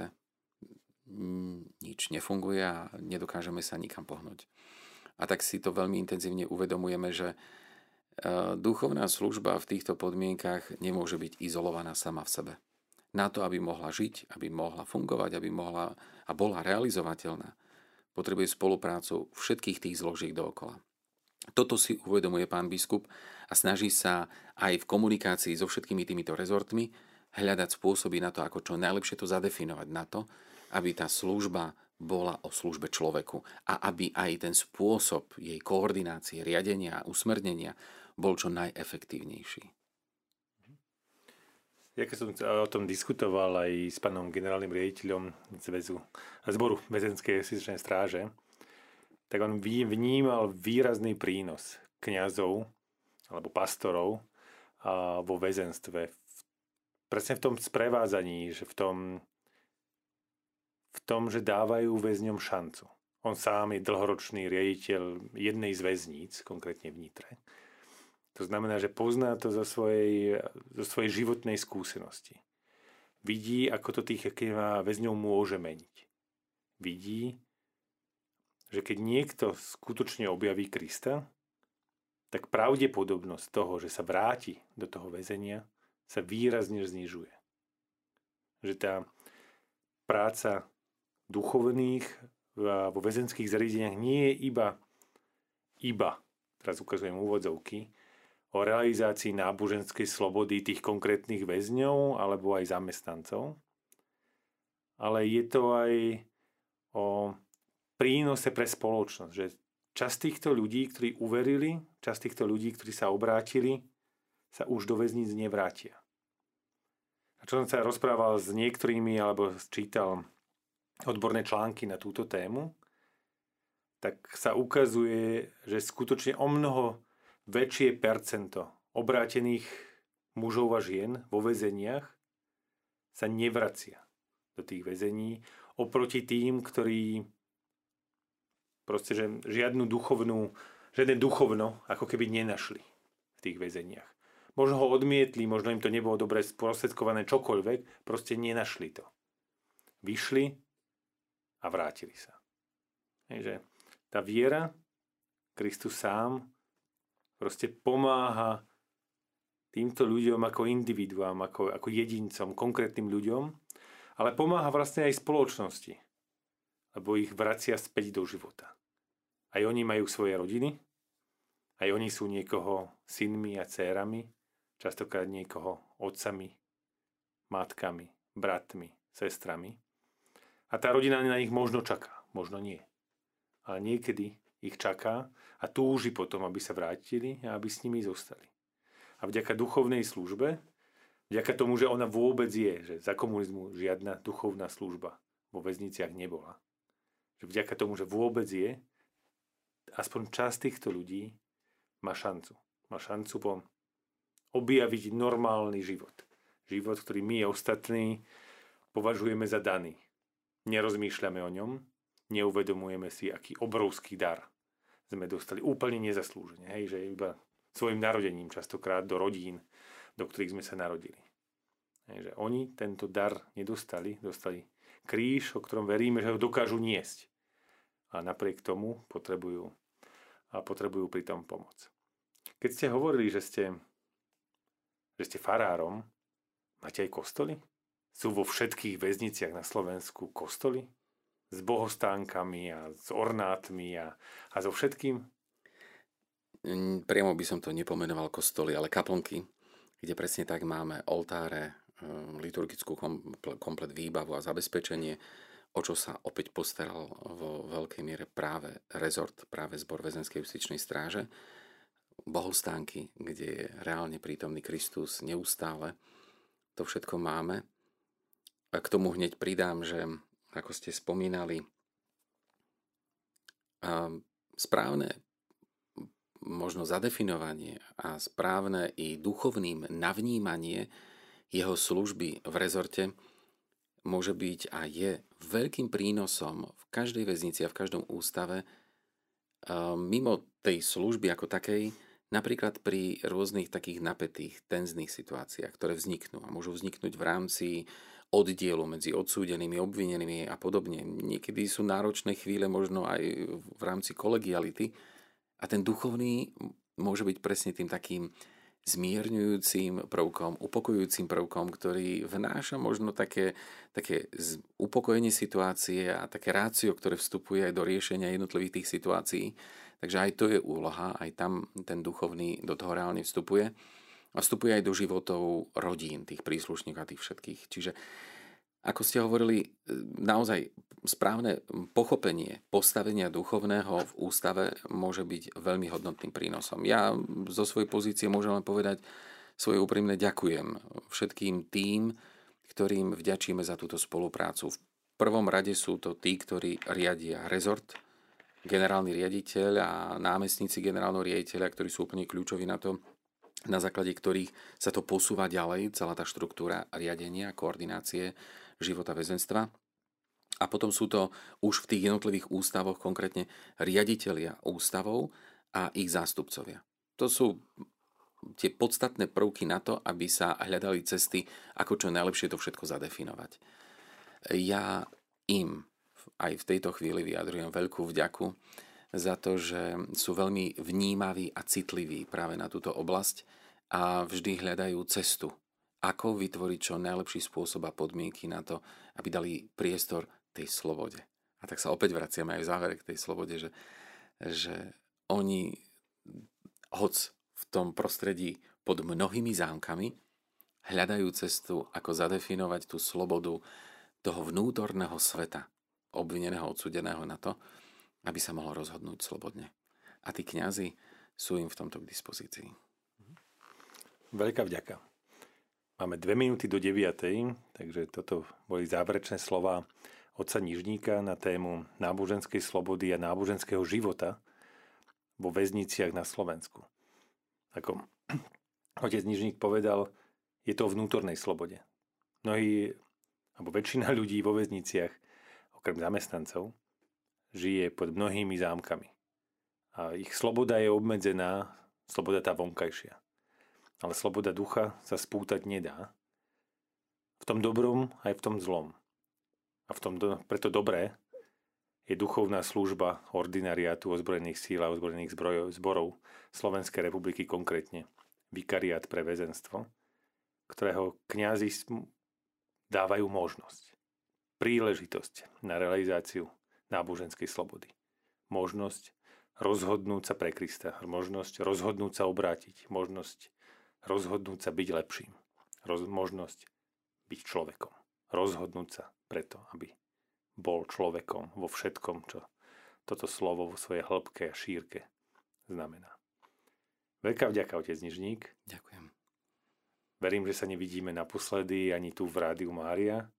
nič nefunguje a nedokážeme sa nikam pohnúť. A tak si to veľmi intenzívne uvedomujeme, že e, duchovná služba v týchto podmienkach nemôže byť izolovaná sama v sebe. Na to, aby mohla žiť, aby mohla fungovať, aby mohla a bola realizovateľná, potrebuje spoluprácu všetkých tých zložiek dookola. Toto si uvedomuje pán biskup a snaží sa aj v komunikácii so všetkými týmito rezortmi hľadať spôsoby na to, ako čo najlepšie to zadefinovať na to, aby tá služba bola o službe človeku a aby aj ten spôsob jej koordinácie, riadenia a usmernenia bol čo najefektívnejší. Ja keď som o tom diskutoval aj s pánom generálnym riaditeľom zväzu, zboru väzenskej justičnej stráže, tak on vnímal výrazný prínos kňazov alebo pastorov vo väzenstve. Presne v tom sprevádzaní, že v tom v tom, že dávajú väzňom šancu. On sám je dlhoročný riaditeľ jednej z väzníc, konkrétne v Nitre. To znamená, že pozná to zo svojej, zo svojej životnej skúsenosti. Vidí, ako to tých väzňov môže meniť. Vidí, že keď niekto skutočne objaví Krista, tak pravdepodobnosť toho, že sa vráti do toho väzenia, sa výrazne znižuje. Že tá práca duchovných vo väzenských zariadeniach nie je iba, iba, teraz ukazujem úvodzovky, o realizácii náboženskej slobody tých konkrétnych väzňov alebo aj zamestnancov, ale je to aj o prínose pre spoločnosť, že časť týchto ľudí, ktorí uverili, časť týchto ľudí, ktorí sa obrátili, sa už do väzníc nevrátia. A čo som sa rozprával s niektorými, alebo čítal odborné články na túto tému, tak sa ukazuje, že skutočne o mnoho väčšie percento obrátených mužov a žien vo väzeniach sa nevracia do tých väzení oproti tým, ktorí proste, že žiadnu duchovnú, žiadne duchovno ako keby nenašli v tých väzeniach. možno ho odmietli, možno im to nebolo dobre sprostredkované, čokoľvek, proste nenašli to. Vyšli a vrátili sa. Takže tá viera, Kristus sám, proste pomáha týmto ľuďom ako individuám, ako, ako jedincom, konkrétnym ľuďom, ale pomáha vlastne aj spoločnosti, lebo ich vracia späť do života. Aj oni majú svoje rodiny, aj oni sú niekoho synmi a dcérami, častokrát niekoho otcami, matkami, bratmi, sestrami. A tá rodina na nich možno čaká, možno nie. Ale niekedy ich čaká a túži potom, aby sa vrátili a aby s nimi zostali. A vďaka duchovnej službe, vďaka tomu, že ona vôbec je, že za komunizmu žiadna duchovná služba vo väzniciach nebola. Že vďaka tomu, že vôbec je, aspoň časť týchto ľudí má šancu. Má šancu po objaviť normálny život. Život, ktorý my ostatní považujeme za daný. Nerozmýšľame o ňom, neuvedomujeme si, aký obrovský dar sme dostali úplne nezaslúžene. Hej, že iba svojim narodením častokrát do rodín, do ktorých sme sa narodili. Hej, že oni tento dar nedostali, dostali kríž, o ktorom veríme, že ho dokážu niesť. A napriek tomu potrebujú, a potrebujú pri tom pomoc. Keď ste hovorili, že ste, že ste farárom, máte aj kostoly? Sú vo všetkých väzniciach na Slovensku kostoly? S bohostánkami a s ornátmi a, a so všetkým? Priamo by som to nepomenoval kostoly, ale kaplnky, kde presne tak máme oltáre, ehm, liturgickú komplet výbavu a zabezpečenie, o čo sa opäť postaral vo veľkej miere práve rezort, práve zbor väzenskej justičnej stráže bohostánky, kde je reálne prítomný Kristus neustále. To všetko máme. A k tomu hneď pridám, že ako ste spomínali, správne možno zadefinovanie a správne i duchovným navnímanie jeho služby v rezorte môže byť a je veľkým prínosom v každej väznici a v každom ústave mimo tej služby ako takej Napríklad pri rôznych takých napätých, tenzných situáciách, ktoré vzniknú a môžu vzniknúť v rámci oddielu medzi odsúdenými, obvinenými a podobne. Niekedy sú náročné chvíle možno aj v rámci kolegiality a ten duchovný môže byť presne tým takým zmierňujúcim prvkom, upokojujúcim prvkom, ktorý vnáša možno také, také upokojenie situácie a také rácio, ktoré vstupuje aj do riešenia jednotlivých tých situácií. Takže aj to je úloha, aj tam ten duchovný do toho reálne vstupuje. A vstupuje aj do životov rodín, tých príslušníkov a tých všetkých. Čiže ako ste hovorili, naozaj správne pochopenie postavenia duchovného v ústave môže byť veľmi hodnotným prínosom. Ja zo svojej pozície môžem len povedať svoje úprimné ďakujem všetkým tým, ktorým vďačíme za túto spoluprácu. V prvom rade sú to tí, ktorí riadia rezort, generálny riaditeľ a námestníci generálneho riaditeľa, ktorí sú úplne kľúčoví na to, na základe ktorých sa to posúva ďalej, celá tá štruktúra riadenia, koordinácie života väzenstva. A potom sú to už v tých jednotlivých ústavoch, konkrétne riaditeľia ústavov a ich zástupcovia. To sú tie podstatné prvky na to, aby sa hľadali cesty, ako čo najlepšie to všetko zadefinovať. Ja im aj v tejto chvíli vyjadrujem veľkú vďaku za to, že sú veľmi vnímaví a citliví práve na túto oblasť a vždy hľadajú cestu, ako vytvoriť čo najlepší spôsob a podmienky na to, aby dali priestor tej slobode. A tak sa opäť vraciame aj v závere k tej slobode, že, že oni, hoc v tom prostredí pod mnohými zámkami, hľadajú cestu, ako zadefinovať tú slobodu toho vnútorného sveta, obvineného, odsudeného na to, aby sa mohol rozhodnúť slobodne. A tí kňazi sú im v tomto k dispozícii. Veľká vďaka. Máme dve minúty do 9, takže toto boli záverečné slova otca Nižníka na tému náboženskej slobody a náboženského života vo väzniciach na Slovensku. Ako [CLEARS THROAT] otec Nižník povedal, je to o vnútornej slobode. Mnohí, alebo väčšina ľudí vo väzniciach okrem zamestnancov, žije pod mnohými zámkami. A ich sloboda je obmedzená, sloboda tá vonkajšia. Ale sloboda ducha sa spútať nedá. V tom dobrom aj v tom zlom. A v tom do, preto dobré je duchovná služba ordinariátu ozbrojených síl a ozbrojených zbrojov, zborov Slovenskej republiky konkrétne. Vikariát pre väzenstvo, ktorého kňazi dávajú možnosť, príležitosť na realizáciu náboženskej slobody. Možnosť rozhodnúť sa pre Krista, možnosť rozhodnúť sa obrátiť, možnosť rozhodnúť sa byť lepším, roz, možnosť byť človekom, rozhodnúť sa preto, aby bol človekom vo všetkom, čo toto slovo vo svojej hĺbke a šírke znamená. Veľká vďaka, otec Nižník. Ďakujem. Verím, že sa nevidíme naposledy ani tu v Rádiu Mária.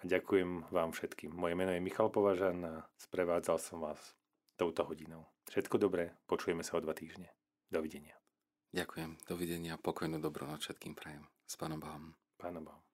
A ďakujem vám všetkým. Moje meno je Michal Považan a sprevádzal som vás touto hodinou. Všetko dobré, počujeme sa o dva týždne. Dovidenia. Ďakujem, dovidenia, pokojnú dobrú noc všetkým prajem. S Pánom Bohom. Pánom Bohom.